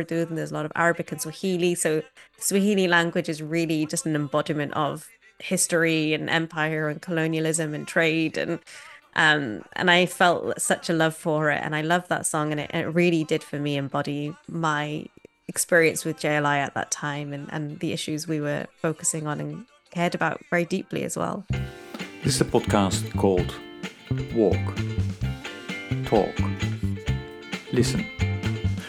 And there's a lot of Arabic and Swahili. So Swahili language is really just an embodiment of history and empire and colonialism and trade and um, and I felt such a love for it and I love that song and it, it really did for me embody my experience with JLI at that time and, and the issues we were focusing on and cared about very deeply as well. This is a podcast called Walk, Talk, Listen.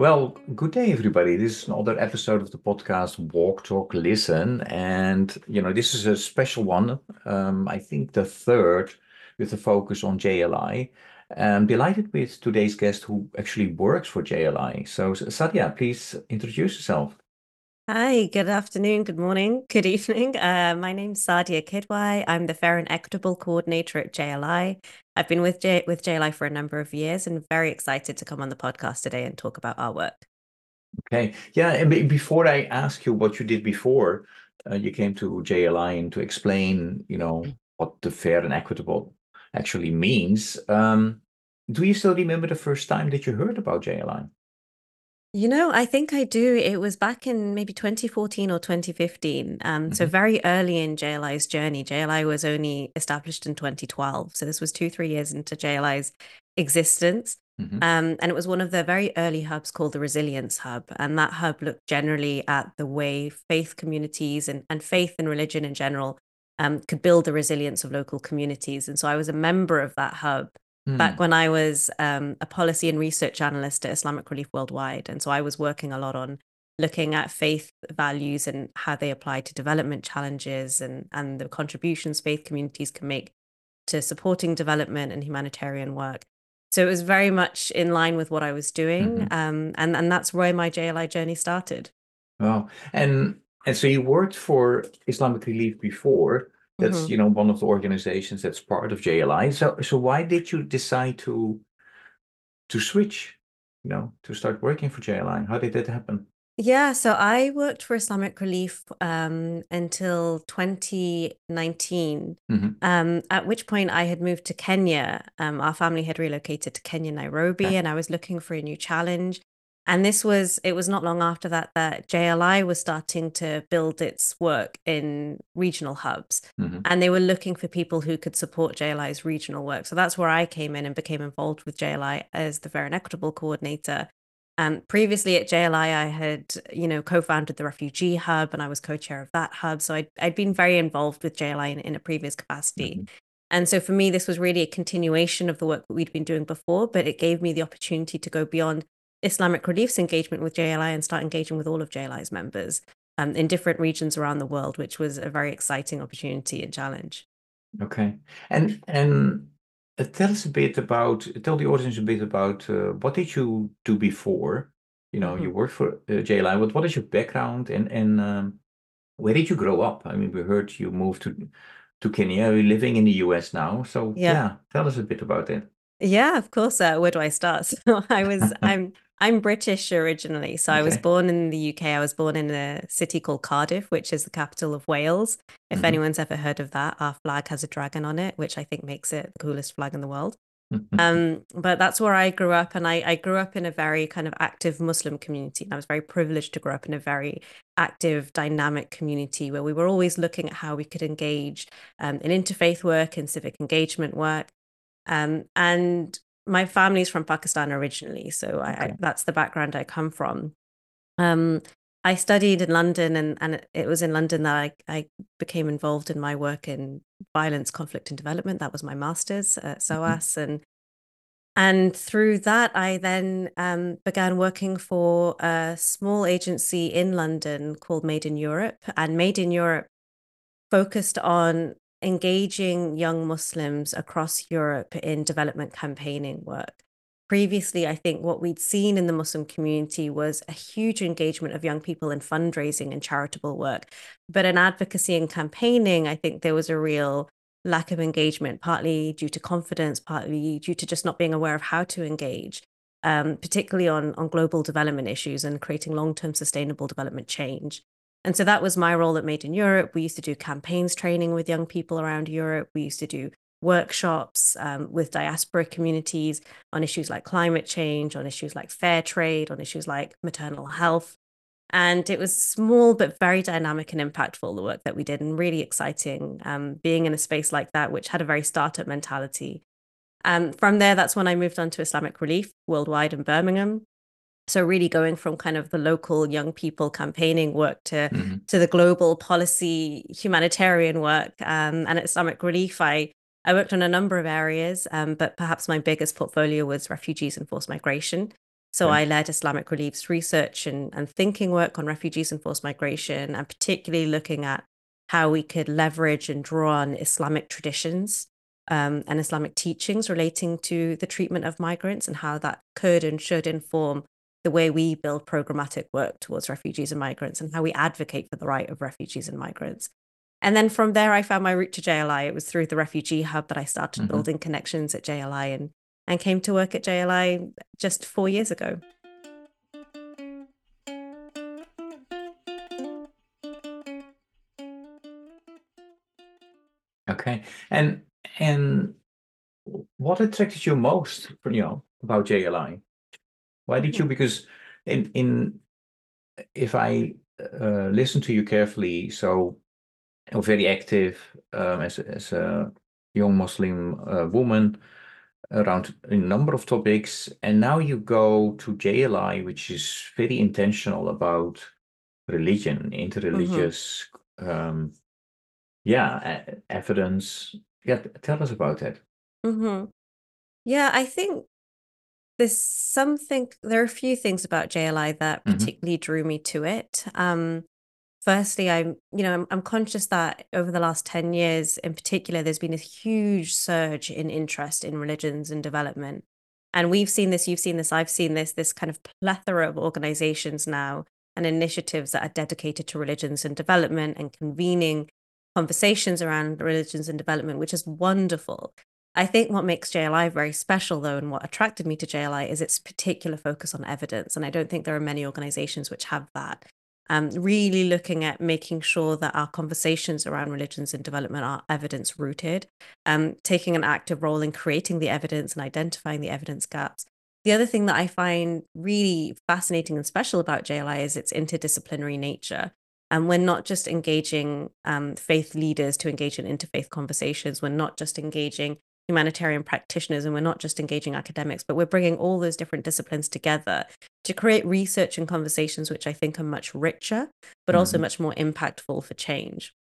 Well, good day, everybody. This is another episode of the podcast Walk, Talk, Listen. And, you know, this is a special one. Um, I think the third with a focus on JLI. I'm delighted with today's guest who actually works for JLI. So, Sadia, please introduce yourself. Hi, good afternoon, good morning, good evening. Uh, my name's Sadia Kidwai. I'm the Fair and Equitable Coordinator at JLI. I've been with J- with JLI for a number of years and very excited to come on the podcast today and talk about our work. Okay, yeah. And before I ask you what you did before uh, you came to JLI and to explain, you know, what the fair and equitable actually means, um, do you still remember the first time that you heard about JLI? You know, I think I do. It was back in maybe 2014 or 2015. Um, so hmm very early in JLI's journey. JLI was only established in 2012. So this was two, three years into JLI's existence. hmm Um, and it was one of the very early hubs called the Resilience Hub. And that hub looked generally at the way faith communities and, and faith and religion in general um, could build the resilience of local communities. And so I was a member of that hub back Mm, when I was um, a policy and research analyst at Islamic Relief Worldwide. And so I was working a lot on looking at faith values and how they apply to development challenges and, and the contributions faith communities can make to supporting development and humanitarian work. So it was very much in line with what I was doing. mhm. Um, and, and that's where my JLI journey started. Wow. And and so you worked for Islamic Relief before. That's, Mhm. you know, one of the organizations that's part of JLI. So so why did you decide to to switch, you know, to start working for JLI? How did that happen? Yeah, so I worked for Islamic Relief um, until 2019, hmm um, at which point I had moved to Kenya. Um, our family had relocated to Kenya, Nairobi, Okay. and I was looking for a new challenge. And this was, it was not long after that that JLI was starting to build its work in regional hubs. hmm And they were looking for people who could support JLI's regional work. So that's where I came in and became involved with JLI as the Fair and Equitable Coordinator. Um, previously at JLI, I had, you know, co-founded the Refugee Hub and I was co-chair of that hub. So I'd, I'd been very involved with JLI in, in a previous capacity. hmm And so for me, this was really a continuation of the work that we'd been doing before, but it gave me the opportunity to go beyond Islamic Relief's engagement with JLI and start engaging with all of JLI's members um, in different regions around the world, which was a very exciting opportunity and challenge. Okay. And and uh, tell us a bit about, tell the audience a bit about uh, what did you do before? You know, you Mhm. worked for uh, JLI. What what is your background and and um, where did you grow up? I mean, we heard you moved to to Kenya. You're living in the US now. So Yeah. yeah, tell us a bit about it. Yeah, of course. Uh, where do I start? So I was, I'm, I'm British originally. So I was born in the UK. I was born in a city called Cardiff, which is the capital of Wales. If hmm anyone's ever heard of that, our flag has a dragon on it, which I think makes it the coolest flag in the world. Um, but that's where I grew up, and I, I grew up in a very kind of active Muslim community. And I was very privileged to grow up in a very active, dynamic community where we were always looking at how we could engage um, in interfaith work and civic engagement work. Um, and my family's from Pakistan originally, so I, I, that's the background I come from. Um, I studied in London, and, and it was in London that I, I became involved in my work in violence, conflict, and development. That was my master's at. SOAS, and and through that, I then um, began working for a small agency in London called Made in Europe. And Made in Europe focused on engaging young Muslims across Europe in development campaigning work. Previously, I think what we'd seen in the Muslim community was a huge engagement of young people in fundraising and charitable work. But in advocacy and campaigning, I think there was a real lack of engagement, partly due to confidence, partly due to just not being aware of how to engage, um, particularly on, on global development issues and creating long term sustainable development change. And so that was my role at Made in Europe. We used to do campaigns training with young people around Europe. We used to do workshops um, with diaspora communities on issues like climate change, on issues like fair trade, on issues like maternal health. And it was small, but very dynamic and impactful, the work that we did, and really exciting um, being in a space like that, which had a very startup mentality. Um, from there, that's when I moved on to Islamic Relief worldwide in Birmingham. So really going from kind of the local young people campaigning work to mm-hmm. to the global policy humanitarian work. Um, and at Islamic Relief, I I worked on a number of areas, um, but perhaps my biggest portfolio was refugees and forced migration. So I led Islamic Relief's research and, and thinking work on refugees and forced migration, and particularly looking at how we could leverage and draw on Islamic traditions um, and Islamic teachings relating to the treatment of migrants and how that could and should inform the way we build programmatic work towards refugees and migrants and how we advocate for the right of refugees and migrants. And then from there, I found my route to JLI. It was through the Refugee Hub that I started mm-hmm. building connections at JLI and, and came to work at JLI just four years ago. Okay. And and what attracted you most, you know, about JLI? Why did you? Because in in if I uh, listen to you carefully, so you're very active um, as as a young Muslim uh, woman around a number of topics, and now you go to JLI, which is very intentional about religion, interreligious, mm-hmm. um, yeah, evidence. Yeah, tell us about that. Mm-hmm. Yeah, I think there's something there are a few things about JLI that mm-hmm. particularly drew me to it. Um, firstly, I'm you know I'm, I'm conscious that over the last ten years, in particular, there's been a huge surge in interest in religions and development, and we've seen this, you've seen this, I've seen this, this kind of plethora of organizations now and initiatives that are dedicated to religions and development and convening conversations around religions and development, which is wonderful. I think what makes JLI very special, though, and what attracted me to JLI is its particular focus on evidence. And I don't think there are many organizations which have that. Um, really looking at making sure that our conversations around religions and development are evidence rooted, um, taking an active role in creating the evidence and identifying the evidence gaps. The other thing that I find really fascinating and special about JLI is its interdisciplinary nature. And we're not just engaging um, faith leaders to engage in interfaith conversations. We're not just engaging humanitarian practitioners and we're not just engaging academics, but we're bringing all those different disciplines together to create research and conversations which I think are much richer, but mm-hmm. also much more impactful for change.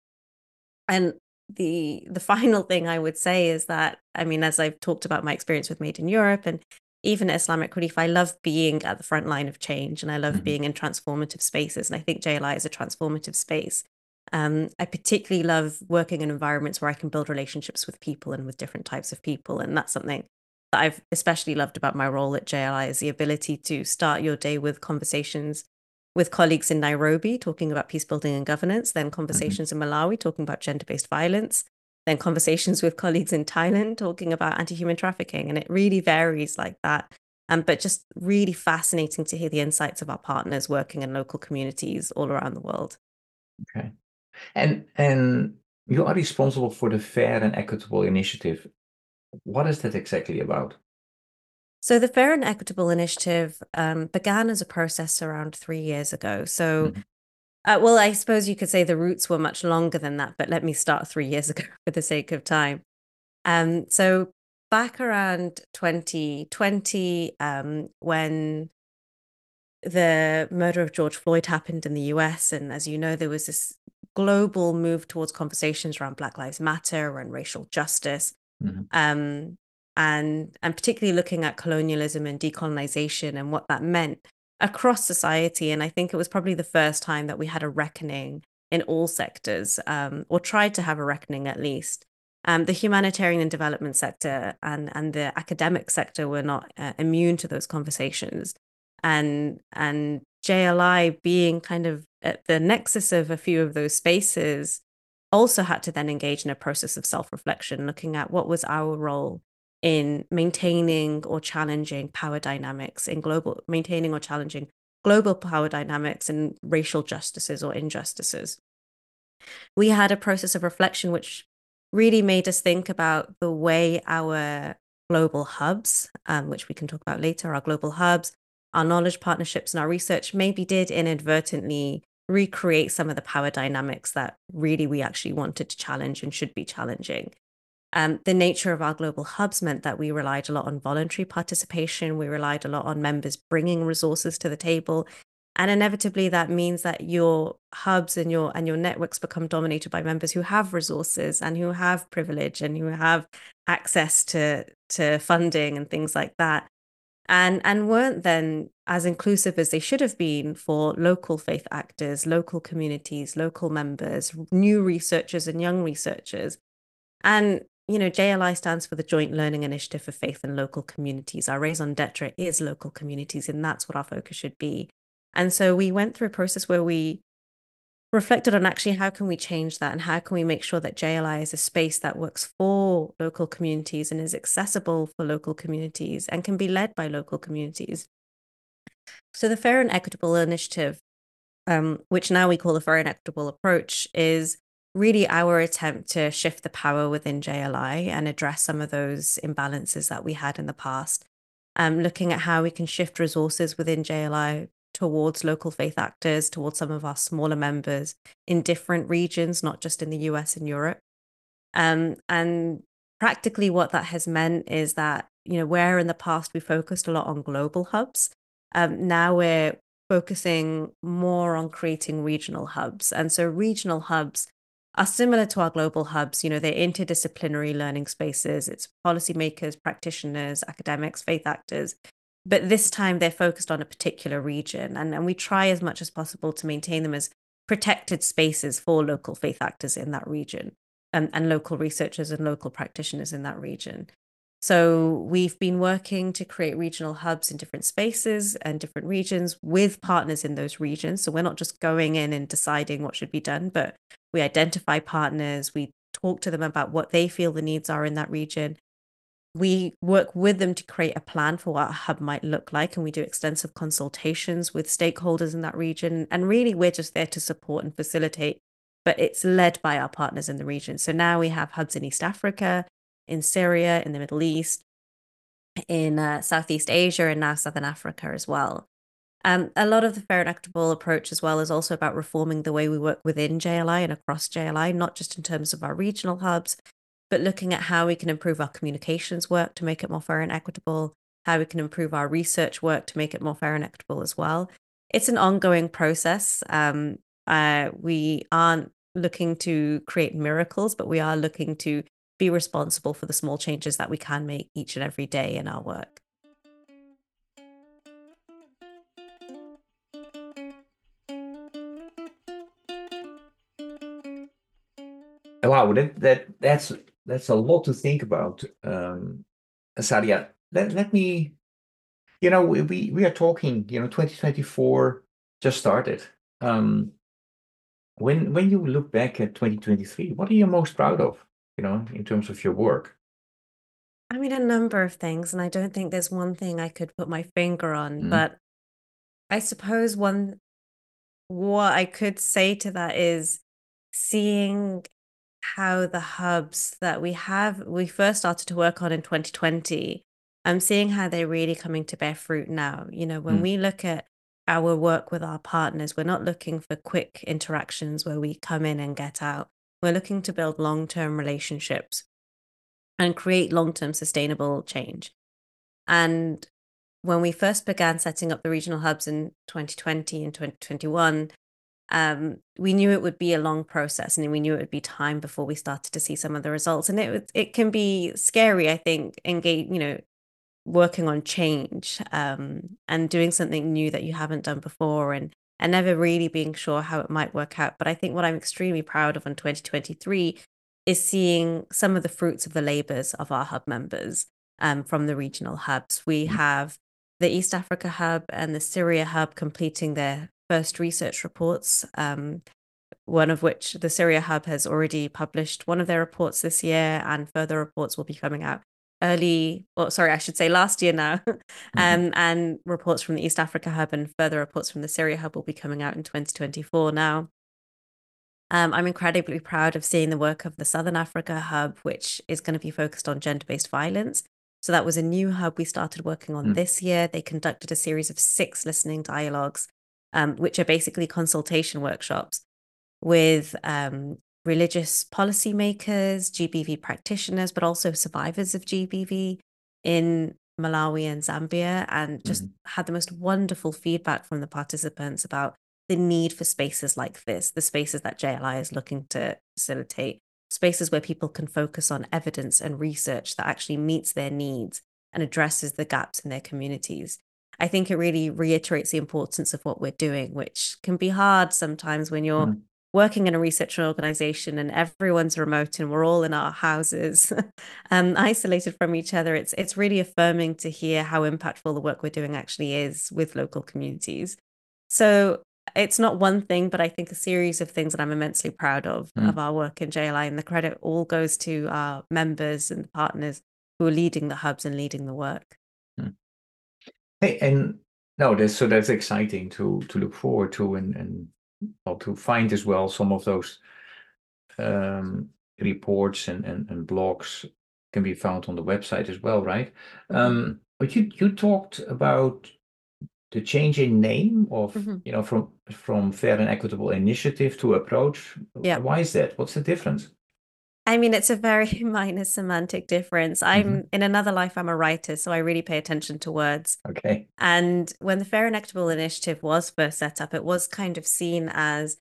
And the the final thing I would say is that I mean, as I've talked about my experience with Made in Europe and even Islamic Relief, I love being at the front line of change and I love mm-hmm. being in transformative spaces. And I think JLI is a transformative space. Um, I particularly love working in environments where I can build relationships with people and with different types of people. And that's something that I've especially loved about my role at JLI is the ability to start your day with conversations with colleagues in Nairobi talking about peace building and governance, then mm-hmm. conversations mm-hmm. in Malawi talking about gender based violence, then conversations with colleagues in Thailand talking about anti human trafficking. And it really varies like that. Um, but just really fascinating to hear the insights of our partners working in local communities all around the world. Okay. And and you are responsible for the Fair and Equitable Initiative. What is that exactly about? So the Fair and Equitable Initiative um, began as a process around three years ago. So, mm-hmm. uh, well, I suppose you could say the roots were much longer than that, but let me start three years ago for the sake of time. Um, so back around 2020, um, when the murder of George Floyd happened in the US, and as you know, there was this global move towards conversations around Black Lives Matter and racial justice, mm-hmm. um, and and particularly looking at colonialism and decolonization and what that meant across society. And I think it was probably the first time that we had a reckoning in all sectors, um, or tried to have a reckoning at least. Um, the humanitarian and development sector and and the academic sector were not uh, immune to those conversations, and and JLI being kind of at the nexus of a few of those spaces, also had to then engage in a process of self reflection, looking at what was our role in maintaining or challenging power dynamics in global, maintaining or challenging global power dynamics and racial justices or injustices. We had a process of reflection which really made us think about the way our global hubs, um, which we can talk about later, our global hubs, our knowledge partnerships, and our research maybe did inadvertently recreate some of the power dynamics that really we actually wanted to challenge and should be challenging. Um, the nature of our global hubs meant that we relied a lot on voluntary participation. We relied a lot on members bringing resources to the table, and inevitably that means that your hubs and your and your networks become dominated by members who have resources and who have privilege and who have access to to funding and things like that and and weren't then as inclusive as they should have been for local faith actors, local communities, local members, new researchers and young researchers. And you know, JLI stands for the Joint Learning Initiative for Faith and Local Communities. Our raison d'etre is local communities, and that's what our focus should be. And so we went through a process where we reflected on actually how can we change that and how can we make sure that JLI is a space that works for local communities and is accessible for local communities and can be led by local communities. So the Fair and Equitable Initiative, um, which now we call the Fair and Equitable Approach, is really our attempt to shift the power within JLI and address some of those imbalances that we had in the past. Um, looking at how we can shift resources within JLI towards local faith actors, towards some of our smaller members in different regions, not just in the US and Europe. Um, and practically, what that has meant is that, you know, where in the past we focused a lot on global hubs, um, now we're focusing more on creating regional hubs. And so, regional hubs are similar to our global hubs. You know, they're interdisciplinary learning spaces, it's policymakers, practitioners, academics, faith actors but this time they're focused on a particular region and, and we try as much as possible to maintain them as protected spaces for local faith actors in that region and, and local researchers and local practitioners in that region. So we've been working to create regional hubs in different spaces and different regions with partners in those regions. So we're not just going in and deciding what should be done but we identify partners we talk to them about what they feel the needs are in that region we work with them to create a plan for what a hub might look like and we do extensive consultations with stakeholders in that region and really we're just there to support and facilitate but it's led by our partners in the region. So now we have hubs in east africa in syria in the middle east in uh, southeast asia and now southern africa as well. Um, a lot of the fair and equitable approach as well is also about reforming the way we work within jli and across jli not just in terms of our regional hubs but looking at how we can improve our communications work to make it more fair and equitable, how we can improve our research work to make it more fair and equitable as well. It's an ongoing process. Um, uh, we aren't looking to create miracles, but we are looking to be responsible for the small changes that we can make each and every day in our work. Wow, that, that that's that's a lot to think about, um, Sadia. Let, let me, you know, we, we are talking, you know, 2024 just started. Um, when when you look back at 2023, what are you most proud of, you know, in terms of your work? I mean, a number of things, and I don't think there's one thing I could put my finger on, mm. but I suppose one what I could say to that is seeing how the hubs that we have we first started to work on in 2020 i'm seeing how they're really coming to bear fruit now. You know when mm. we look at our work with our partners we're not looking for quick interactions where we come in and get out. We're looking to build long-term relationships and create long-term sustainable change. And when we first began setting up the regional hubs in 2020 and 2021 um, we knew it would be a long process and we knew it would be time before we started to see some of the results and it it can be scary i think engage you know working on change um, and doing something new that you haven't done before and and never really being sure how it might work out. But I think what I'm extremely proud of in 2023 is seeing some of the fruits of the labors of our hub members um, from the regional hubs. We mm. have the East Africa hub and the Syria hub completing their first research reports. Um, one of which the Syria Hub has already published one of their reports this year, and further reports will be coming out early, well, sorry, I should say last year now. mm-hmm. um, and reports from the East Africa Hub and further reports from the Syria Hub will be coming out in 2024 now. Um, I'm incredibly proud of seeing the work of the Southern Africa Hub, which is going to be focused on gender based violence. So that was a new hub we started working on mm. this year. They conducted a series of six listening dialogues, um, which are basically consultation workshops with um, religious policymakers, GBV practitioners, but also survivors of GBV in Malawi and Zambia, and just mm-hmm. had the most wonderful feedback from the participants about the need for spaces like this, the spaces that JLI is looking to facilitate, spaces where people can focus on evidence and research that actually meets their needs and addresses the gaps in their communities. I think it really reiterates the importance of what we're doing, which can be hard sometimes when you're mm working in a research organization and everyone's remote and we're all in our houses um, isolated from each other it's it's really affirming to hear how impactful the work we're doing actually is with local communities so it's not one thing but i think a series of things that i'm immensely proud of mm. of our work in jli and the credit all goes to our members and partners who are leading the hubs and leading the work. Hey and no that's so that's exciting to to look forward to and and well, to find as well some of those um, reports and, and, and blogs can be found on the website as well, right? Mm-hmm. Um, but you you talked about the change in name of mm-hmm. you know from from fair and equitable initiative to approach. Yeah. Why is that? What's the difference? I mean, it's a very minor semantic difference. I'm mm-hmm. in another life, I'm a writer, so I really pay attention to words. Okay. And when the Fair and Equitable Initiative was first set up, it was kind of seen as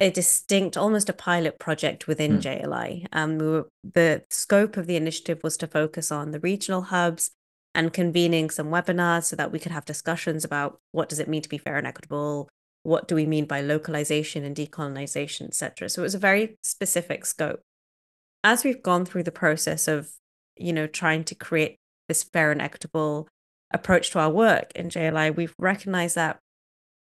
a distinct, almost a pilot project within mm. JLI. Um, we were, the scope of the initiative was to focus on the regional hubs and convening some webinars so that we could have discussions about what does it mean to be fair and equitable, what do we mean by localization and decolonization, etc. So it was a very specific scope as we've gone through the process of, you know, trying to create this fair and equitable approach to our work in JLI, we've recognized that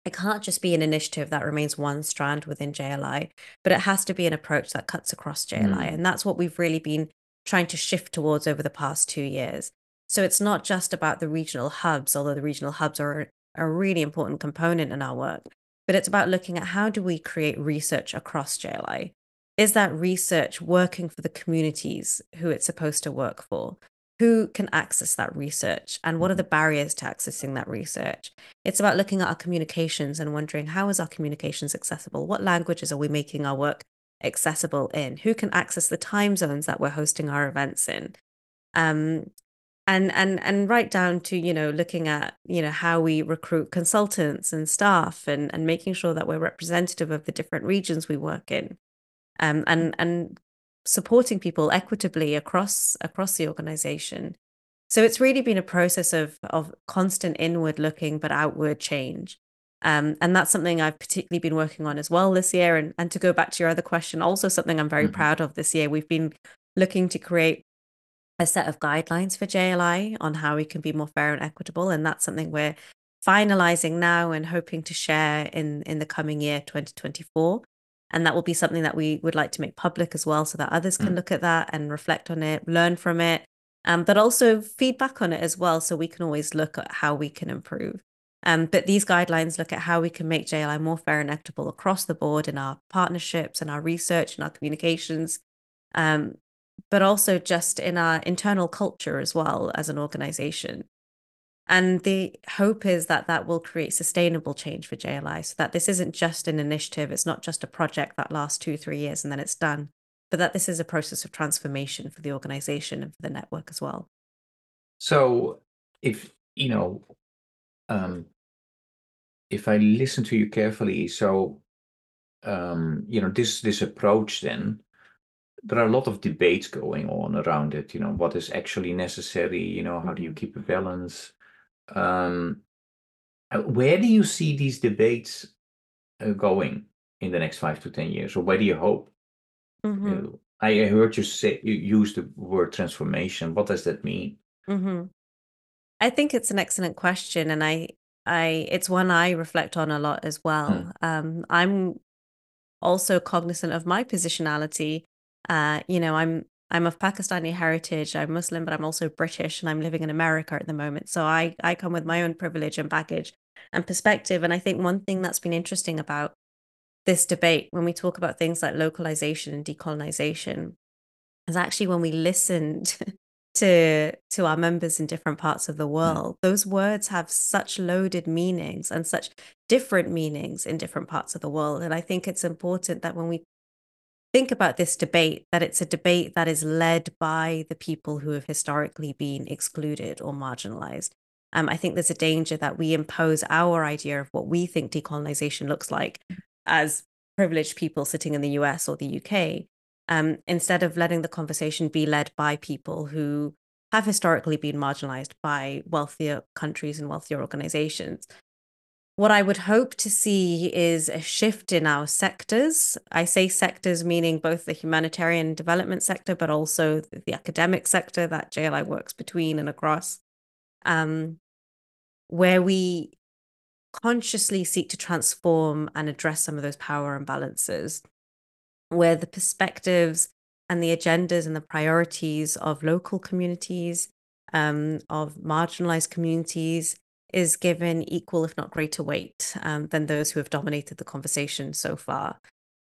it can't just be an initiative that remains one strand within JLI, but it has to be an approach that cuts across JLI. Mm. And that's what we've really been trying to shift towards over the past two years. So it's not just about the regional hubs, although the regional hubs are a really important component in our work, but it's about looking at how do we create research across JLI? Is that research working for the communities who it's supposed to work for? Who can access that research and what are the mm-hmm. barriers to accessing that research? It's about looking at our communications and wondering how is our communications accessible? What languages are we making our work accessible in? Who can access the time zones that we're hosting our events in? Um, and and and right down to you know looking at you know how we recruit consultants and staff and and making sure that we're representative of the different regions we work in um, and and supporting people equitably across across the organization. So it's really been a process of of constant inward looking but outward change. Um, and that's something I've particularly been working on as well this year. And, and to go back to your other question, also something I'm very mm-hmm. proud of this year. We've been looking to create a set of guidelines for JLI on how we can be more fair and equitable. And that's something we're finalizing now and hoping to share in, in the coming year, 2024 and that will be something that we would like to make public as well so that others can mm. look at that and reflect on it learn from it um, but also feedback on it as well so we can always look at how we can improve um, but these guidelines look at how we can make JLI more fair and equitable across the board in our partnerships and our research and our communications, um, but also just in our internal culture as well as an organization. And the hope is that that will create sustainable change for JLI so that this isn't just an initiative, it's not just a project that lasts two, three years and then it's done, but that this is a process of transformation for the organization and for the network as well. So, if you know, um, if I listen to you carefully, so um, you know, this this approach then there are a lot of debates going on around it you know what is actually necessary you know how do you mm-hmm. keep a balance um, uh, where do you see these debates uh, going in the next five to 10 years? Or where do you hope? Mm-hmm. I heard you say you use the word transformation. What does that mean? Mm-hmm. I think it's an excellent question, and I, I, it's one I reflect on a lot as well. Mm. Um, I'm also cognizant of my positionality. Uh, you know, I'm I'm of Pakistani heritage. I'm Muslim, but I'm also British, and I'm living in America at the moment. So I I come with my own privilege and baggage and perspective. And I think one thing that's been interesting about this debate when we talk about things like localization and decolonization is actually when we listened to to our members in different parts of the mm. world those words have such loaded meanings and such different meanings in different parts of the world and i think it's important that when we think about this debate that it's a debate that is led by the people who have historically been excluded or marginalized um, i think there's a danger that we impose our idea of what we think decolonization looks like as privileged people sitting in the US or the UK, um, instead of letting the conversation be led by people who have historically been marginalized by wealthier countries and wealthier organizations. What I would hope to see is a shift in our sectors. I say sectors meaning both the humanitarian development sector, but also the academic sector that JLI works between and across, um, where we consciously seek to transform and address some of those power imbalances, where the perspectives and the agendas and the priorities of local communities, um, of marginalized communities, is given equal, if not greater, weight um, than those who have dominated the conversation so far.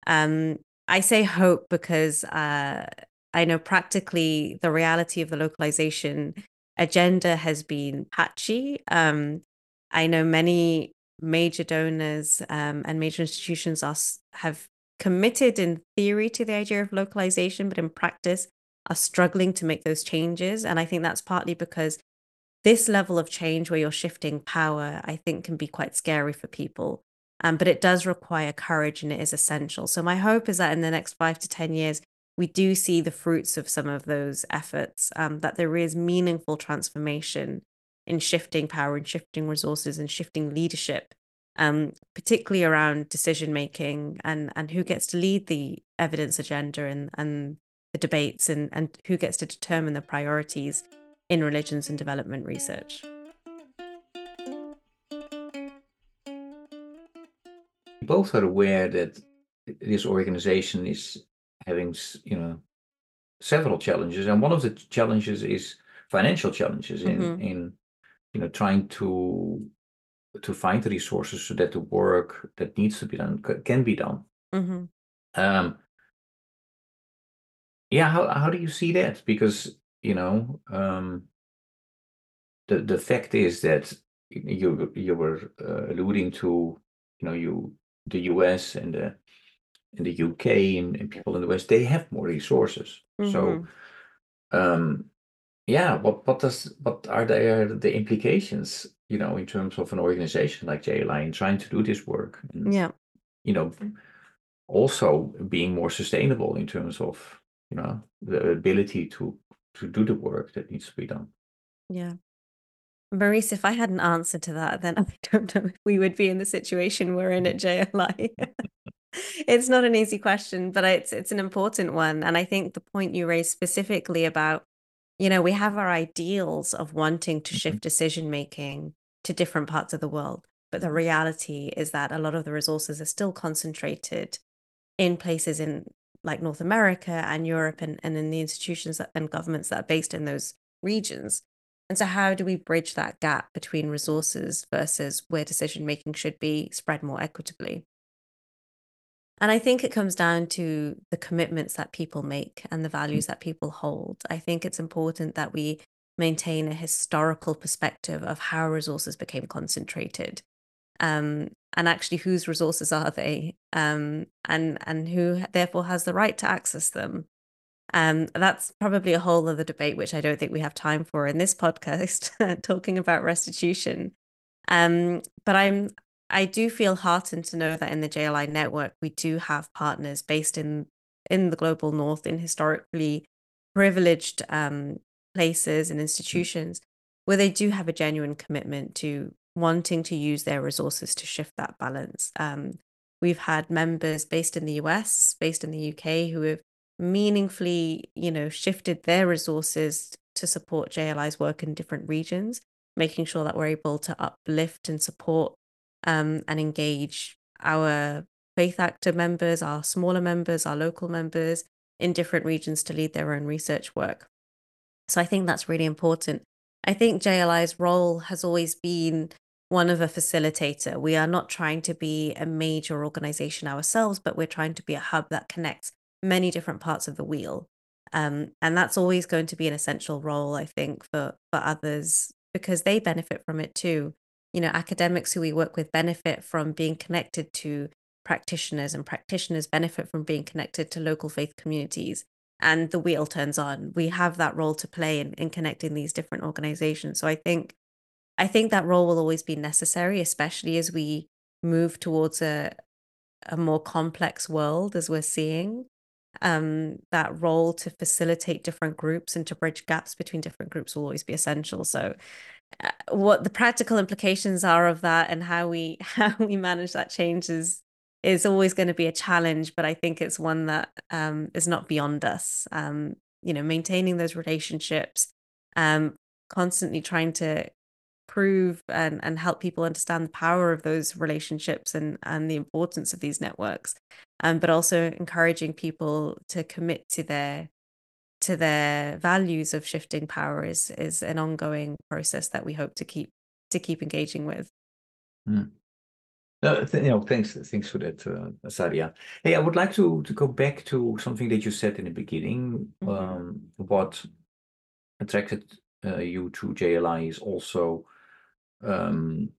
Um, I say hope because uh, I know practically the reality of the localization agenda has been patchy. Um, I know many major donors um, and major institutions are have committed in theory to the idea of localization, but in practice are struggling to make those changes. And I think that's partly because this level of change where you're shifting power, I think, can be quite scary for people. Um, but it does require courage and it is essential. So my hope is that in the next five to 10 years, we do see the fruits of some of those efforts, um, that there is meaningful transformation in shifting power and shifting resources and shifting leadership, um, particularly around decision making and and who gets to lead the evidence agenda and and the debates and and who gets to determine the priorities in religions and development research. Both are aware that this organization is having, you know, several challenges, and one of the challenges is financial challenges in mm-hmm. in you know trying to to find the resources so that the work that needs to be done can be done mm-hmm. um yeah how, how do you see that because you know um the the fact is that you you were uh, alluding to you know you the US and the in the UK and, and, people in the West they have more resources mm-hmm. so um yeah what what does what are there the implications you know in terms of an organization like JLI in trying to do this work and, yeah you know also being more sustainable in terms of you know the ability to to do the work that needs to be done yeah Maurice, if I had an answer to that, then I don't know if we would be in the situation we're in at JLI. it's not an easy question, but it's it's an important one. And I think the point you raised specifically about you know, we have our ideals of wanting to shift mm-hmm. decision making to different parts of the world. But the reality is that a lot of the resources are still concentrated in places in like North America and Europe and, and in the institutions and governments that are based in those regions. And so, how do we bridge that gap between resources versus where decision making should be spread more equitably? And I think it comes down to the commitments that people make and the values that people hold. I think it's important that we maintain a historical perspective of how resources became concentrated. Um, and actually whose resources are they um, and and who therefore has the right to access them. Um, that's probably a whole other debate which i don't think we have time for in this podcast talking about restitution. Um, but i'm I do feel heartened to know that in the JLI network, we do have partners based in in the global north in historically privileged um, places and institutions where they do have a genuine commitment to wanting to use their resources to shift that balance. Um, We've had members based in the US, based in the UK, who have meaningfully, you know, shifted their resources to support JLI's work in different regions, making sure that we're able to uplift and support um, and engage our faith actor members, our smaller members, our local members in different regions to lead their own research work. So I think that's really important. I think JLI's role has always been one of a facilitator. We are not trying to be a major organization ourselves, but we're trying to be a hub that connects many different parts of the wheel. Um, and that's always going to be an essential role, I think, for for others because they benefit from it too. You know, academics who we work with benefit from being connected to practitioners, and practitioners benefit from being connected to local faith communities. And the wheel turns on. We have that role to play in, in connecting these different organizations. So I think I think that role will always be necessary, especially as we move towards a a more complex world as we're seeing um, that role to facilitate different groups and to bridge gaps between different groups will always be essential. So, uh, what the practical implications are of that and how we how we manage that change is is always going to be a challenge. But I think it's one that um, is not beyond us. Um, you know, maintaining those relationships, um, constantly trying to prove and, and help people understand the power of those relationships and, and the importance of these networks um, but also encouraging people to commit to their to their values of shifting power is is an ongoing process that we hope to keep to keep engaging with mm. Uh, th- you know, thanks, thanks for that, uh, Sadia. Hey, I would like to to go back to something that you said in the beginning. Mm-hmm. Um, what attracted uh, you to JLI is also um,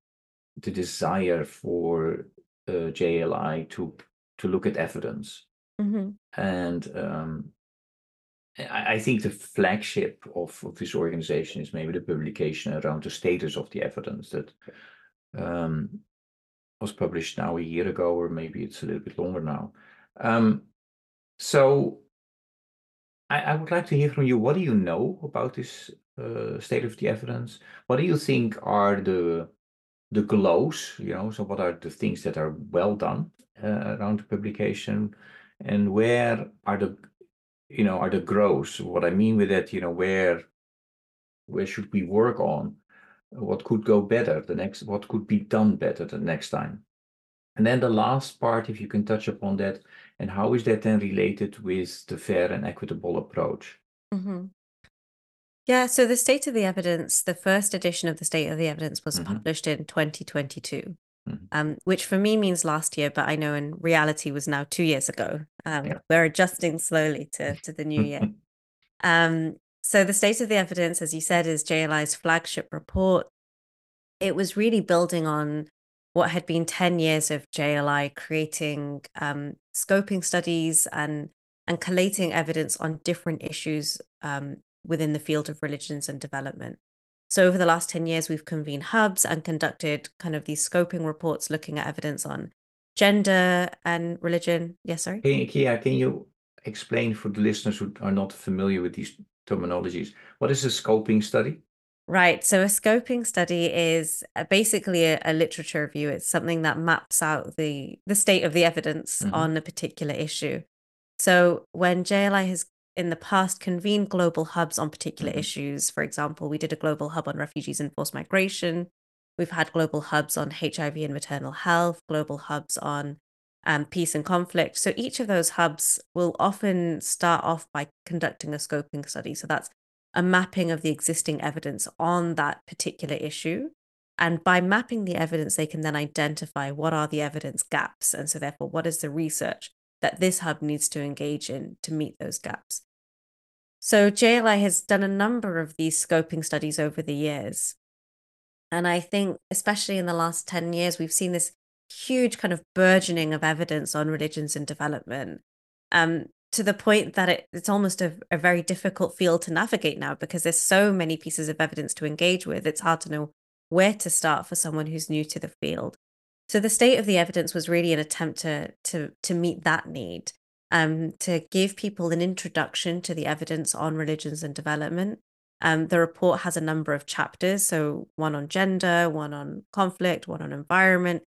the desire for uh, JLI to to look at evidence. Mm-hmm. And um, I, I, think the flagship of, of, this organization is maybe the publication around the status of the evidence that um, was published now a year ago, or maybe it's a little bit longer now. Um, so I, I, would like to hear from you. What do you know about this uh, state of the evidence? What do you think are the the glows? You know, so what are the things that are well done uh, around the publication, and where are the you know are the grows? What I mean with that, you know, where where should we work on? What could go better the next? What could be done better the next time? And then the last part, if you can touch upon that, and how is that then related with the fair and equitable approach? Mm-hmm. Yeah, so the State of the Evidence, the first edition of the State of the Evidence was mm-hmm. published in 2022, mm-hmm. um, which for me means last year, but I know in reality was now two years ago. Um, yeah. We're adjusting slowly to, to the new year. um, so the State of the Evidence, as you said, is JLI's flagship report. It was really building on what had been 10 years of JLI creating um, scoping studies and and collating evidence on different issues um, within the field of religions and development. So, over the last 10 years, we've convened hubs and conducted kind of these scoping reports looking at evidence on gender and religion. Yes, sorry? Can, Kia, can you explain for the listeners who are not familiar with these terminologies? What is a scoping study? Right. So, a scoping study is uh, basically a, a literature review. It's something that maps out the, the state of the evidence mm-hmm. on a particular issue. So, when JLI has in the past convened global hubs on particular mm-hmm. issues. For example, we did a global hub on refugees and forced migration. We've had global hubs on HIV and maternal health, global hubs on um, peace and conflict. So each of those hubs will often start off by conducting a scoping study. So that's a mapping of the existing evidence on that particular issue. And by mapping the evidence, they can then identify what are the evidence gaps. And so, therefore, what is the research that this hub needs to engage in to meet those gaps? So JLI has done a number of these scoping studies over the years. And I think, especially in the last 10 years, we've seen this huge kind of burgeoning of evidence on religions and development um, to the point that it, it's almost a, a very difficult field to navigate now because there's so many pieces of evidence to engage with. It's hard to know where to start for someone who's new to the field. So the state of the evidence was really an attempt to to to meet that need um, to give people an introduction to the evidence on religions and development. Um, the report has a number of chapters, so one on gender, one on conflict, one on environment,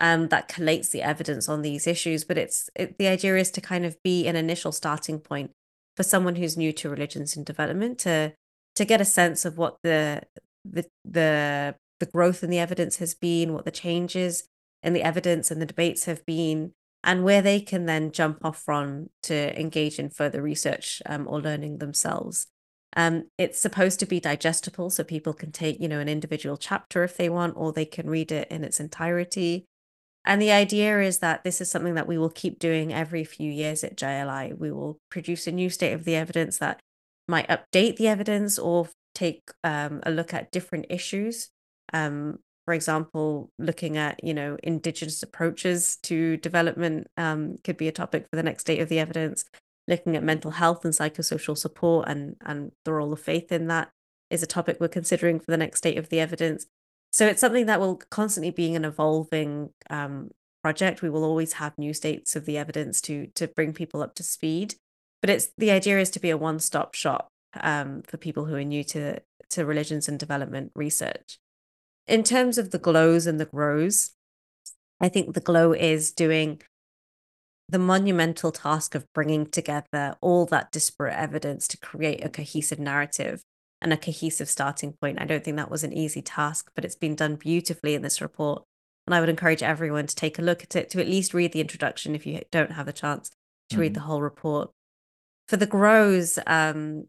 um, that collates the evidence on these issues. But it's it, the idea is to kind of be an initial starting point for someone who's new to religions in development to to get a sense of what the the the the growth in the evidence has been, what the changes in the evidence and the debates have been, and where they can then jump off from to engage in further research um, or learning themselves. Um, it's supposed to be digestible, so people can take, you know, an individual chapter if they want, or they can read it in its entirety. And the idea is that this is something that we will keep doing every few years at JLI. We will produce a new state of the evidence that might update the evidence or take um, a look at different issues. Um, for example, looking at you know indigenous approaches to development um, could be a topic for the next state of the evidence. Looking at mental health and psychosocial support and and the role of faith in that is a topic we're considering for the next state of the evidence. So it's something that will constantly be an evolving um, project. We will always have new states of the evidence to to bring people up to speed. But it's the idea is to be a one stop shop um, for people who are new to to religions and development research in terms of the GLOWs and the GROWs, I think the GLOW is doing the monumental task of bringing together all that disparate evidence to create a cohesive narrative and a cohesive starting point. I don't think that was an easy task, but it's been done beautifully in this report. And I would encourage everyone to take a look at it, to at least read the introduction if you don't have a chance to mm-hmm. read the whole report. For the GROWs, um,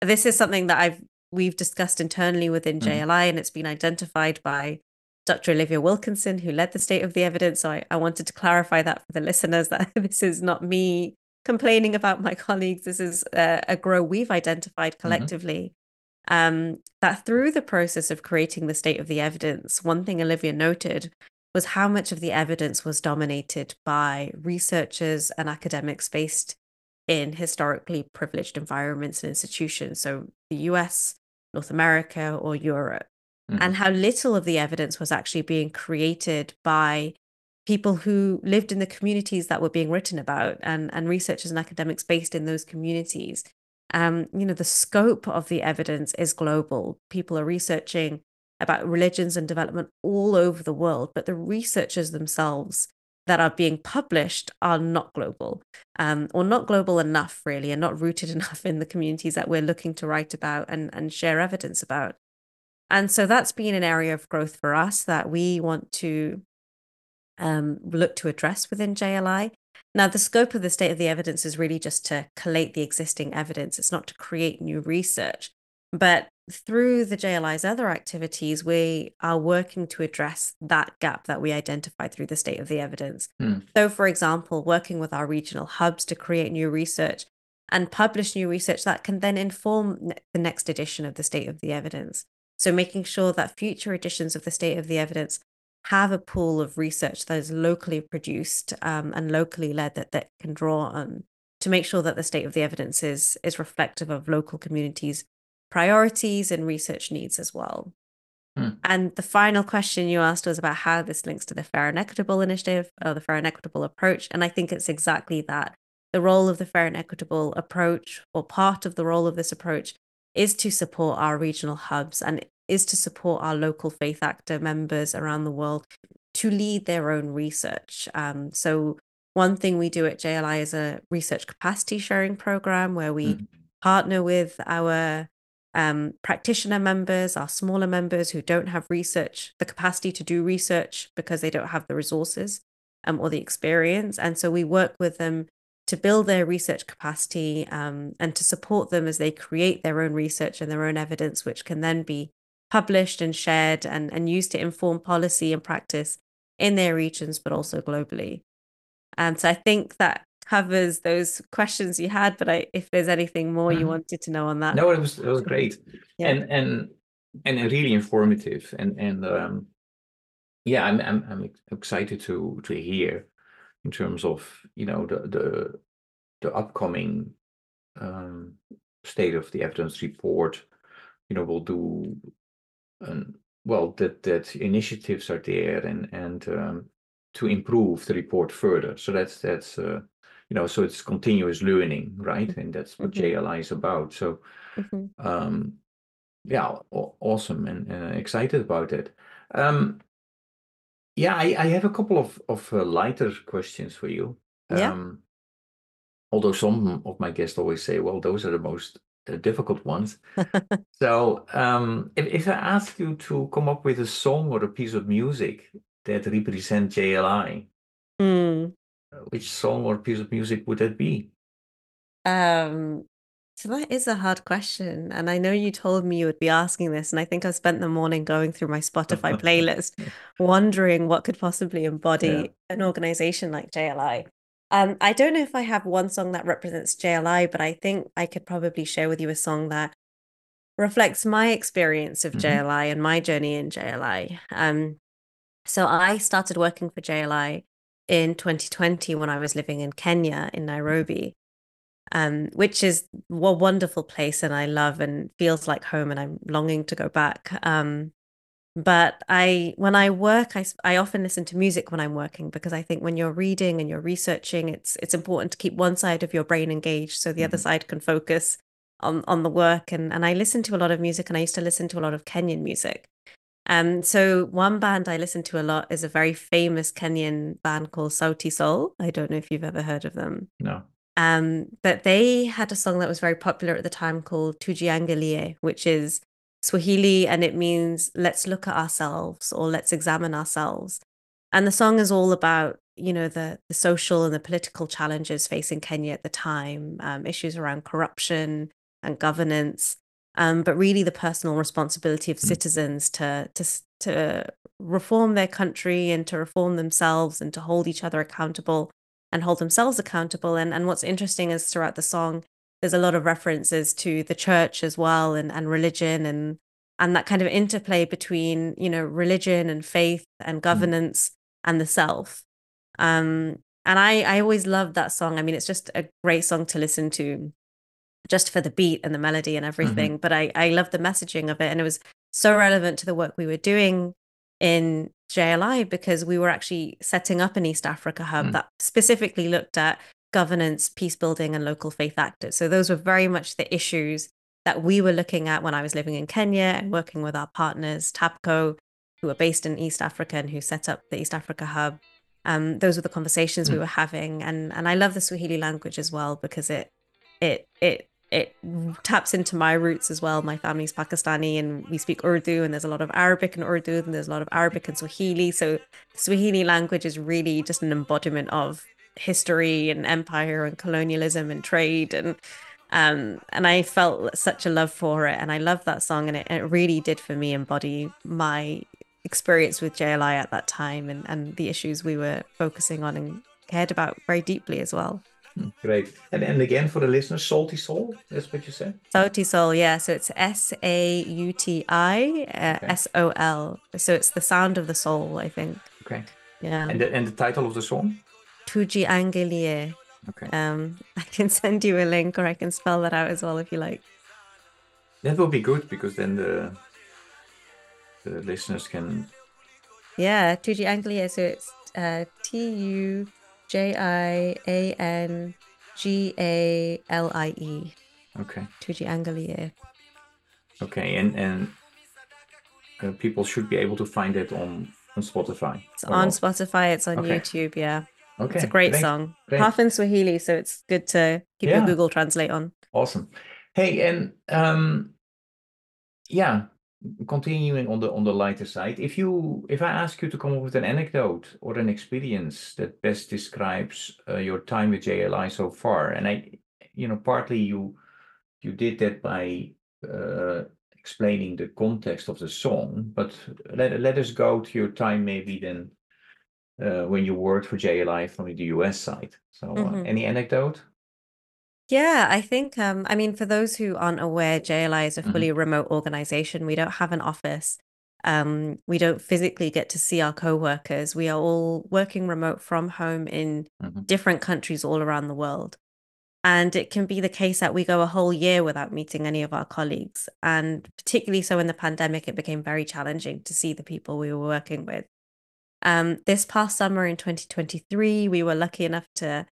this is something that I've we've discussed internally within mm. JLI, and it's been identified by Dr. Olivia Wilkinson, who led the state of the evidence. So I, I wanted to clarify that for the listeners that this is not me complaining about my colleagues. This is a, a grow we've identified mm-hmm. collectively. Um, that through the process of creating the state of the evidence, one thing Olivia noted was how much of the evidence was dominated by researchers and academics based in historically privileged environments and institutions. So the US North America or Europe, mm. and how little of the evidence was actually being created by people who lived in the communities that were being written about and, and researchers and academics based in those communities. Um, you know, the scope of the evidence is global. People are researching about religions and development all over the world, but the researchers themselves that are being published are not global um, or not global enough really and not rooted enough in the communities that we're looking to write about and, and share evidence about and so that's been an area of growth for us that we want to um, look to address within jli now the scope of the state of the evidence is really just to collate the existing evidence it's not to create new research but through the JLI's other activities, we are working to address that gap that we identified through the state of the evidence. Mm. So, for example, working with our regional hubs to create new research and publish new research that can then inform the next edition of the state of the evidence. So, making sure that future editions of the state of the evidence have a pool of research that is locally produced um, and locally led that, that can draw on to make sure that the state of the evidence is, is reflective of local communities priorities and research needs as well. Hmm. And the final question you asked was about how this links to the Fair and Equitable Initiative or the Fair and Equitable approach. And I think it's exactly that. The role of the Fair and Equitable approach, or part of the role of this approach, is to support our regional hubs and is to support our local faith actor members around the world to lead their own research. Um, so, one thing we do at JLI is a research capacity sharing program where we mm. partner with our um, practitioner members, our smaller members who don't have research, the capacity to do research because they don't have the resources um, or the experience. And so we work with them to build their research capacity um, and to support them as they create their own research and their own evidence, which can then be published and shared and, and used to inform policy and practice in their regions, but also globally. And so I think that covers those questions you had. But I, if there's anything more you mm-hmm. wanted to know on that, no, it was it was great, yeah. and and and really informative, and and um, yeah, I'm I'm I'm excited to to hear in terms of you know the the the upcoming um, state of the evidence report. You know, we'll do. Um, well, that that initiatives are there, and and um, to improve the report further. So that's that's uh, you know so it's continuous learning right mm-hmm. and that's what mm-hmm. jli is about so mm-hmm. um yeah awesome and uh, excited about it um Yeah, I, I have a couple of, of uh, lighter questions for you. Yeah. Um, although some of my guests always say, well, those are the most uh, difficult ones. so um, if, if I ask you to come up with a song or a piece of music that represent JLI, mm. which song or piece of music would that be? Um, so that is a hard question. And I know you told me you would be asking this. And I think I spent the morning going through my Spotify playlist, wondering what could possibly embody yeah. an organization like JLI. Um, I don't know if I have one song that represents JLI, but I think I could probably share with you a song that reflects my experience of mm-hmm. JLI and my journey in JLI. Um, so I started working for JLI in 2020 when I was living in Kenya in Nairobi um, which is a wonderful place and I love and feels like home and I'm longing to go back. Um, but I, when I work, I, I often listen to music when I'm working because I think when you're reading and you're researching, it's it's important to keep one side of your brain engaged so the mm-hmm. other side can focus on on the work. And and I listen to a lot of music, and I used to listen to a lot of Kenyan music. Um, so one band I listen to a lot is a very famous Kenyan band called Sauti Sol. I don't know if you've ever heard of them. No. Um, but they had a song that was very popular at the time called Tujiangalie, which is Swahili and it means let's look at ourselves or let's examine ourselves. And the song is all about, you know, the, the social and the political challenges facing Kenya at the time, um, issues around corruption and governance, um, but really the personal responsibility of mm. citizens to, to, to reform their country and to reform themselves and to hold each other accountable and hold themselves accountable. And and what's interesting is throughout the song, there's a lot of references to the church as well and, and religion and and that kind of interplay between, you know, religion and faith and mm. governance mm. and the self. Um, and I I always loved that song. I mean, it's just a great song to listen to just for the beat and the melody and everything. Mm-hmm. But I I love the messaging of it. And it was so relevant to the work we were doing in JLI because we were actually setting up an East Africa hub mm. that specifically looked at governance, peace building, and local faith actors. So those were very much the issues that we were looking at when I was living in Kenya and working with our partners, TAPCO, who are based in East Africa and who set up the East Africa hub. Um, those were the conversations mm. we were having, and and I love the Swahili language as well because it it it it taps into my roots as well. My family's Pakistani and we speak Urdu, and there's a lot of Arabic in Urdu, and there's a lot of Arabic and Swahili. So, Swahili language is really just an embodiment of history and empire and colonialism and trade and um and I felt such a love for it and I love that song and it, it really did for me embody my experience with JLI at that time and and the issues we were focusing on and cared about very deeply as well. Hmm, great. And and again for the listeners, Sauti Sol, that's what you said? Sauti Sol, yeah. So it's S A U T I S O L. So it's the sound of the soul, I think. Okay. Yeah. And the, and the title of the song? Tujiangalie. Okay. Um, I can send you a link or I can spell that out as well if you like. That will be good because then the the listeners can. Yeah, Tujiangalie. So it's uh, T U J I A N G A L I E. Okay. Tujiangalie. Okay, and and uh, people should be able to find it on on Spotify. It's on? Spotify. It's on okay. YouTube. Yeah. Okay. It's a great Thanks. song. Thanks. Half in Swahili, so it's good to keep yeah. your Google Translate on. Awesome. Hey, and um, yeah, continuing on the on the lighter side, if you if I ask you to come up with an anecdote or an experience that best describes uh, your time with JLI so far, and I, you know, partly you you did that by uh, explaining the context of the song, but let let us go to your time maybe then uh, when you worked for JLI from the US side. So, uh, mm-hmm. any anecdote? Yeah, I think, um, I mean, for those who aren't aware, JLI is a mm-hmm. fully mm-hmm. remote organization. We don't have an office. Um, we don't physically get to see our co-workers. We are all working remote from home in mm-hmm. different countries all around the world. And it can be the case that we go a whole year without meeting any of our colleagues. And particularly so in the pandemic, it became very challenging to see the people we were working with. Um, this past summer in 2023, we were lucky enough to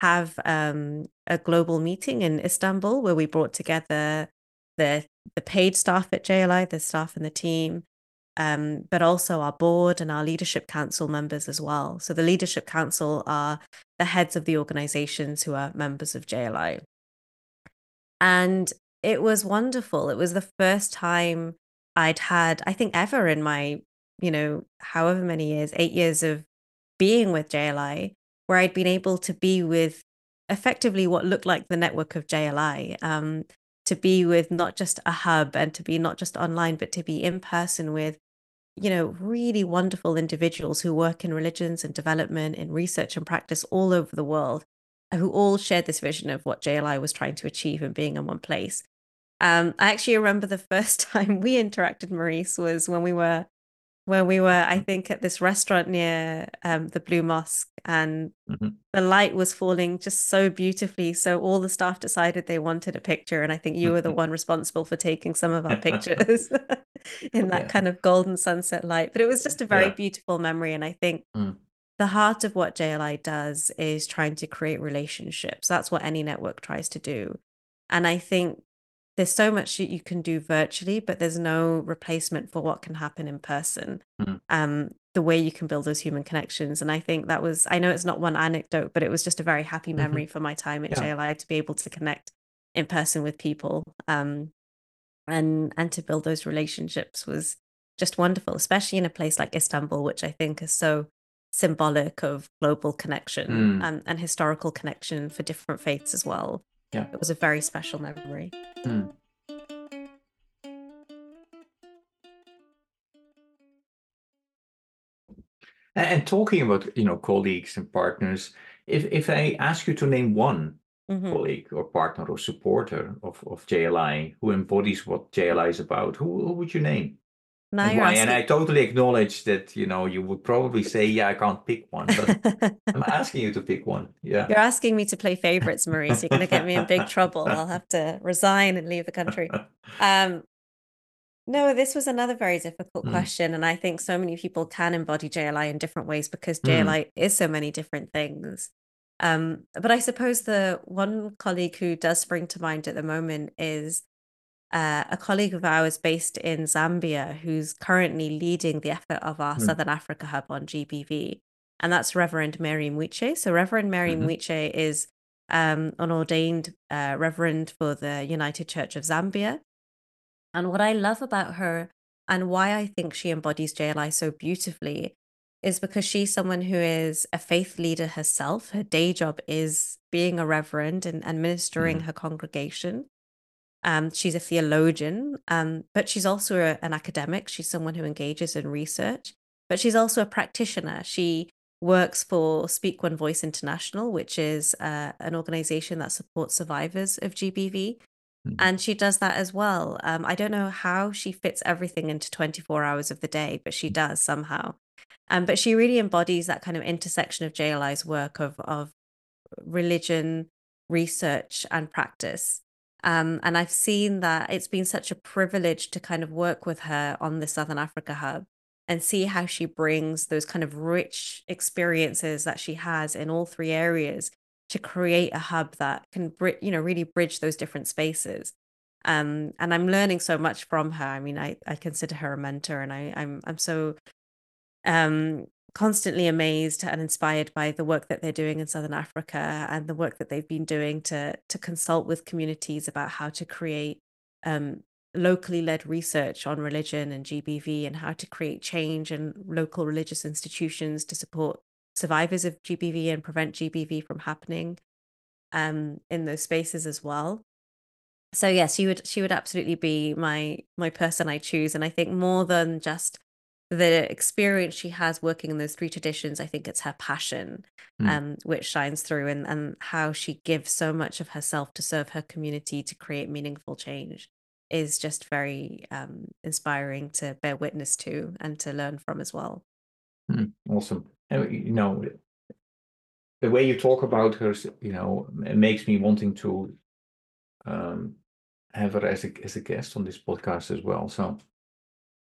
have um, a global meeting in Istanbul where we brought together the the paid staff at JLI, the staff and the team, um, but also our board and our leadership council members as well. So the leadership council are the heads of the organizations who are members of JLI. And it was wonderful. It was the first time I'd had, I think, ever in my, you know, however many years, eight years of being with JLI, where I'd been able to be with effectively what looked like the network of JLI. Um, to be with not just a hub and to be not just online, but to be in person with, you know, really wonderful individuals who work in religions and development, in research and practice all over the world, who all shared this vision of what JLI was trying to achieve and being in one place. Um, I actually remember the first time we interacted, Maurice, was when we were when we were, I think, at this restaurant near um, the Blue Mosque, and mm-hmm. the light was falling just so beautifully. So all the staff decided they wanted a picture, and I think you were the one responsible for taking some of our pictures in that yeah. kind of golden sunset light. But it was just a very yeah. beautiful memory, and I think. Mm. The heart of what JLI does is trying to create relationships. That's what any network tries to do. And I think there's so much that you can do virtually, but there's no replacement for what can happen in person. Mm. Um, the way you can build those human connections. And I think that was, I know it's not one anecdote, but it was just a very happy mm-hmm. memory mm-hmm. for my time at yeah. JLI to be able to connect in person with people. Um, and and to build those relationships was just wonderful, especially in a place like Istanbul, which I think is so symbolic of global connection mm. and, and historical connection for different faiths as well. Yeah. It was a very special memory. Mm. And talking about you know colleagues and partners, if if I ask you to name one mm-hmm. colleague or partner or supporter of, of JLI who embodies what JLI is about, who, who would you name? Now and why? Asking... And I totally acknowledge that you know you would probably say, "Yeah, I can't pick one," but I'm asking you to pick one. Yeah, you're asking me to play favorites, Maurice. You're going to get me in big trouble. I'll have to resign and leave the country. Um, no, this was another very difficult mm. question, and I think so many people can embody JLI in different ways because JLI mm. is so many different things. Um, but I suppose the one colleague who does spring to mind at the moment is uh, a colleague of ours based in Zambia who's currently leading the effort of our mm. Southern Africa hub on GBV. And that's Reverend Mary Mwiche. So, Reverend Mary mm-hmm. Mwiche is um, an ordained uh, reverend for the United Church of Zambia. And what I love about her and why I think she embodies JLI so beautifully is because she's someone who is a faith leader herself. Her day job is being a reverend and, and ministering mm. her congregation. Um, she's a theologian, um, but she's also a, an academic. She's someone who engages in research, but she's also a practitioner. She works for Speak One Voice International, which is uh, an organization that supports survivors of GBV. Mm-hmm. And she does that as well. Um, I don't know how she fits everything into 24 hours of the day, but she does somehow. Um, but she really embodies that kind of intersection of JLI's work of, of religion, research, and practice. Um, and I've seen that it's been such a privilege to kind of work with her on the Southern Africa Hub and see how she brings those kind of rich experiences that she has in all three areas to create a hub that can, you know, really bridge those different spaces. Um, and I'm learning so much from her. I mean, I, I consider her a mentor, and I, I'm I'm so um, constantly amazed and inspired by the work that they're doing in Southern Africa and the work that they've been doing to to consult with communities about how to create um, locally led research on religion and GBV and how to create change in local religious institutions to support survivors of GBV and prevent GBV from happening um, in those spaces as well. So yes, she would she would absolutely be my my person I choose, and I think more than just the experience she has working in those three traditions, I think it's her passion, mm. um, which shines through, and and how she gives so much of herself to serve her community to create meaningful change is just very um, inspiring to bear witness to and to learn from as well. Mm, awesome. And, you know, the way you talk about her, you know, it makes me wanting to um, have her as a as a guest on this podcast as well. So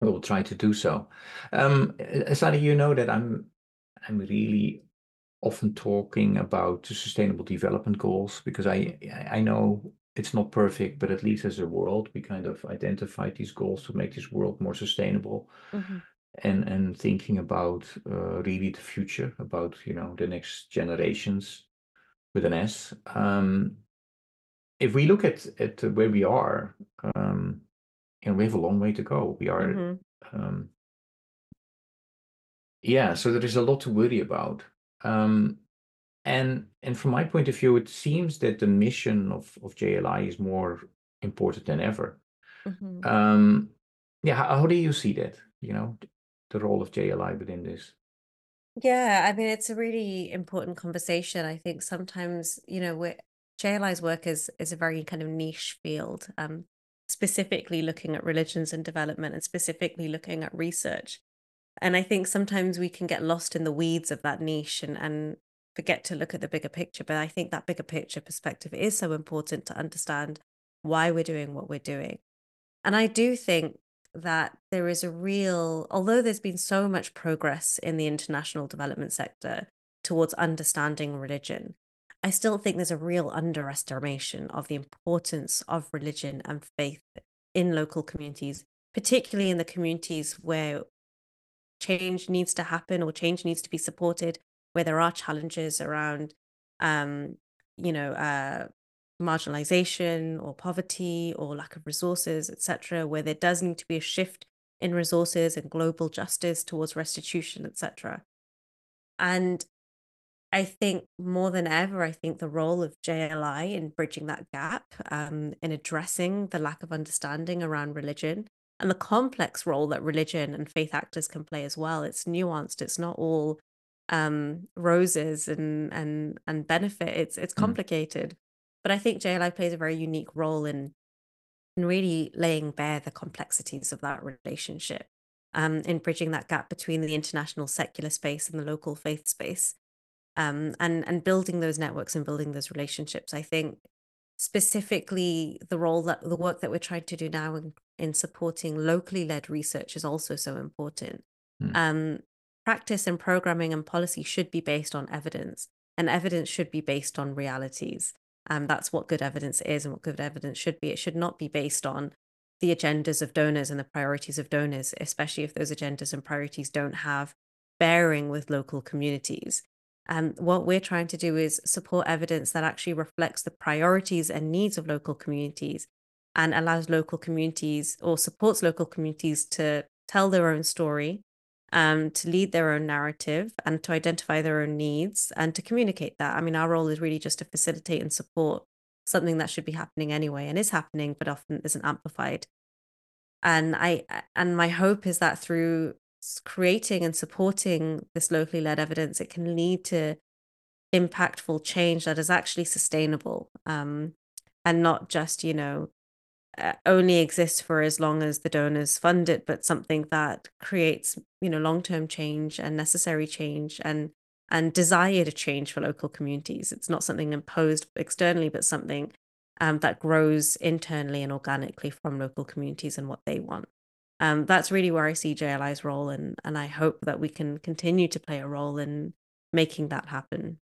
I will try to do so. Um, Sadia, you know that I'm I'm really often talking about the sustainable development goals because I I know it's not perfect, but at least as a world, we kind of identified these goals to make this world more sustainable. Mm-hmm. And, and thinking about uh, really the future, about you know the next generations with an S. Um, if we look at at where we are, um, and we have a long way to go. We are, mm-hmm. um, yeah. So there is a lot to worry about. Um, and and from my point of view, it seems that the mission of of JLI is more important than ever. Mm-hmm. Um, yeah, how, how do you see that? You know, the role of JLI within this. Yeah, I mean, it's a really important conversation. I think sometimes, you know, we're, JLI's work is is a very kind of niche field, um, specifically looking at religions and development and specifically looking at research. And I think sometimes we can get lost in the weeds of that niche and, and forget to look at the bigger picture. But I think that bigger picture perspective is so important to understand why we're doing what we're doing. And I do think that there is a real, although there's been so much progress in the international development sector towards understanding religion, I still think there's a real underestimation of the importance of religion and faith in local communities, particularly in the communities where change needs to happen or change needs to be supported where there are challenges around, um, you know, uh, marginalization or poverty or lack of resources, etc., where there does need to be a shift in resources and global justice towards restitution, etc. And I think more than ever, I think the role of JLI in bridging that gap, um, in addressing the lack of understanding around religion and the complex role that religion and faith actors can play as well. It's nuanced. It's not all um, roses and and and benefit. It's it's mm. complicated, mm. but I think JLI plays a very unique role in in really laying bare the complexities of that relationship, um, in bridging that gap between the international secular space and the local faith space, um, and and building those networks and building those relationships. I think specifically the role that the work that we're trying to do now in, in supporting locally led research is also so important. Mm. Um, practice and programming and policy should be based on evidence, and evidence should be based on realities. Um, that's what good evidence is and what good evidence should be. It should not be based on the agendas of donors and the priorities of donors, especially if those agendas and priorities don't have bearing with local communities. And what we're trying to do is support evidence that actually reflects the priorities and needs of local communities and allows local communities or supports local communities to tell their own story um, to lead their own narrative and to identify their own needs and to communicate that. I mean, our role is really just to facilitate and support something that should be happening anyway and is happening, but often isn't amplified. And I and my hope is that through creating and supporting this locally led evidence, it can lead to impactful change that is actually sustainable um, and not just, you know, uh, only exists for as long as the donors fund it, but something that creates, you know, long-term change and necessary change and and desired change for local communities. It's not something imposed externally, but something um, that grows internally and organically from local communities and what they want. Um, that's really where I see JLI's role, and and I hope that we can continue to play a role in making that happen.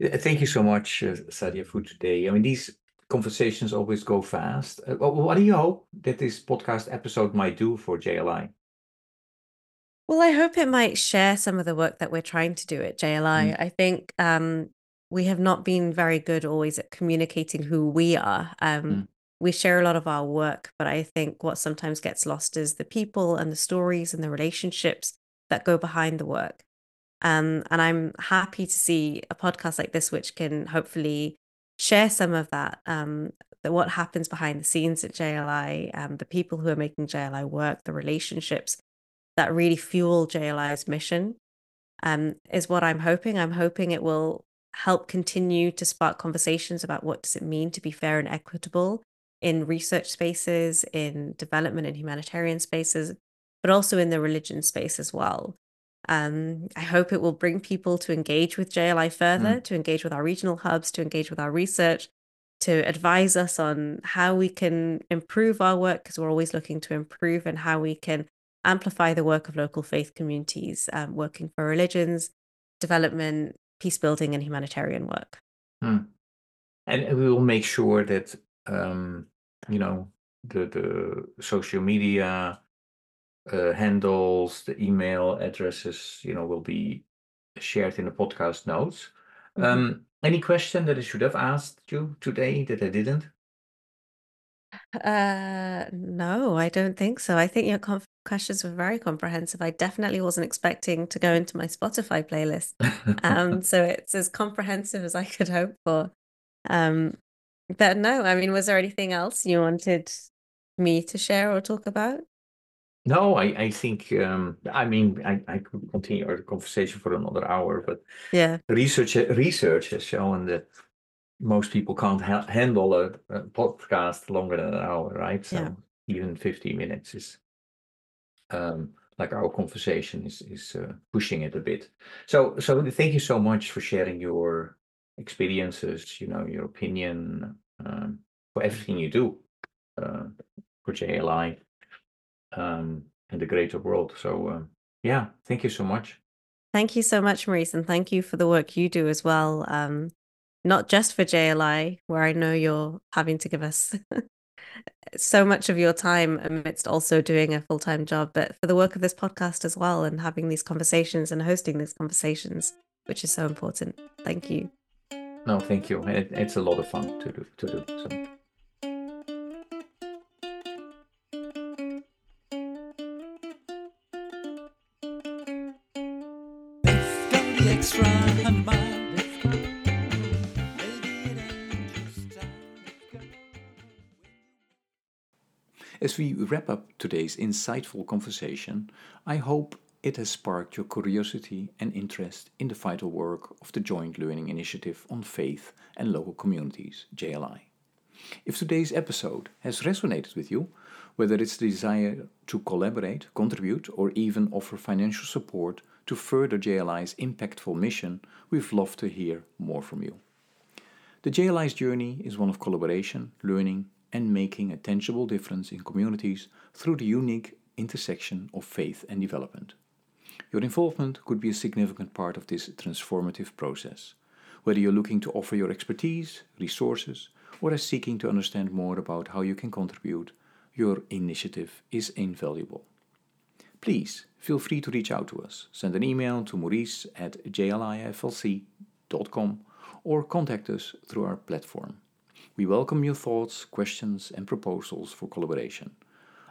Thank you so much, uh, Sadia, for today. I mean, these conversations always go fast. Uh, what do you hope that this podcast episode might do for JLI? Well, I hope it might share some of the work that we're trying to do at JLI. Mm. I think um, we have not been very good always at communicating who we are. Um, mm. We share a lot of our work, but I think what sometimes gets lost is the people and the stories and the relationships that go behind the work. Um, and I'm happy to see a podcast like this, which can hopefully share some of that, um, the, what happens behind the scenes at JLI, um, the people who are making JLI work, the relationships that really fuel JLI's mission, um, is what I'm hoping. I'm hoping it will help continue to spark conversations about what does it mean to be fair and equitable in research spaces, in development and humanitarian spaces, but also in the religion space as well. Um, I hope it will bring people to engage with JLI further, mm. to engage with our regional hubs, to engage with our research, to advise us on how we can improve our work, because we're always looking to improve, and how we can amplify the work of local faith communities um, working for religions, development, peace building, and humanitarian work. Mm. and we will make sure that um, you know the the social media uh, handles, the email addresses, you know, will be shared in the podcast notes. Mm-hmm. Um, any question that I should have asked you today that I didn't? Uh, no, I don't think so. I think your conf- questions were very comprehensive. I definitely wasn't expecting to go into my Spotify playlist. Um, so it's as comprehensive as I could hope for. Um, but no, I mean, was there anything else you wanted me to share or talk about? No, I, I think um, I mean I, I could continue our conversation for another hour, but yeah, research research has shown that most people can't ha- handle a, a, podcast longer than an hour, right? So yeah. even 50 minutes is um, like our conversation is is uh, pushing it a bit. So so thank you so much for sharing your experiences, you know, your opinion um, for everything you do uh, for JLI um, and the greater world. So um, yeah, thank you so much. Thank you so much, Maurice, and thank you for the work you do as well. Um, not just for JLI, where I know you're having to give us so much of your time amidst also doing a full time job, but for the work of this podcast as well and having these conversations and hosting these conversations, which is so important. Thank you. No, thank you. It, it's a lot of fun to do. To do so. As we wrap up today's insightful conversation, I hope it has sparked your curiosity and interest in the vital work of the Joint Learning Initiative on Faith and Local Communities, JLI. If today's episode has resonated with you, whether it's the desire to collaborate, contribute, or even offer financial support to further JLI's impactful mission, we'd love to hear more from you. The JLI's journey is one of collaboration, learning, and making a tangible difference in communities through the unique intersection of faith and development. Your involvement could be a significant part of this transformative process, whether you're looking to offer your expertise, resources, or are seeking to understand more about how you can contribute, your initiative is invaluable. Please feel free to reach out to us. Send an email to maurice at jliflc.com or contact us through our platform. We welcome your thoughts, questions, and proposals for collaboration.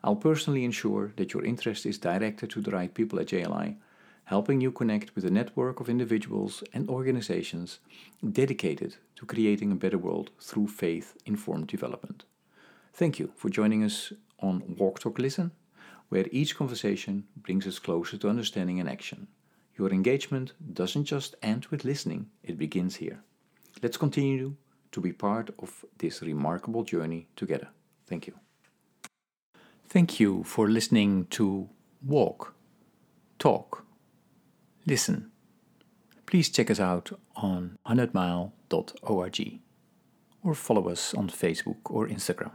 I'll personally ensure that your interest is directed to the right people at JLI, helping you connect with a network of individuals and organizations dedicated to creating a better world through faith informed development. Thank you for joining us on Walk Talk Listen, where each conversation brings us closer to understanding and action. Your engagement doesn't just end with listening, it begins here. Let's continue to be part of this remarkable journey together. Thank you. Thank you for listening to Walk, Talk, Listen. Please check us out on 100mile.org or follow us on Facebook or Instagram.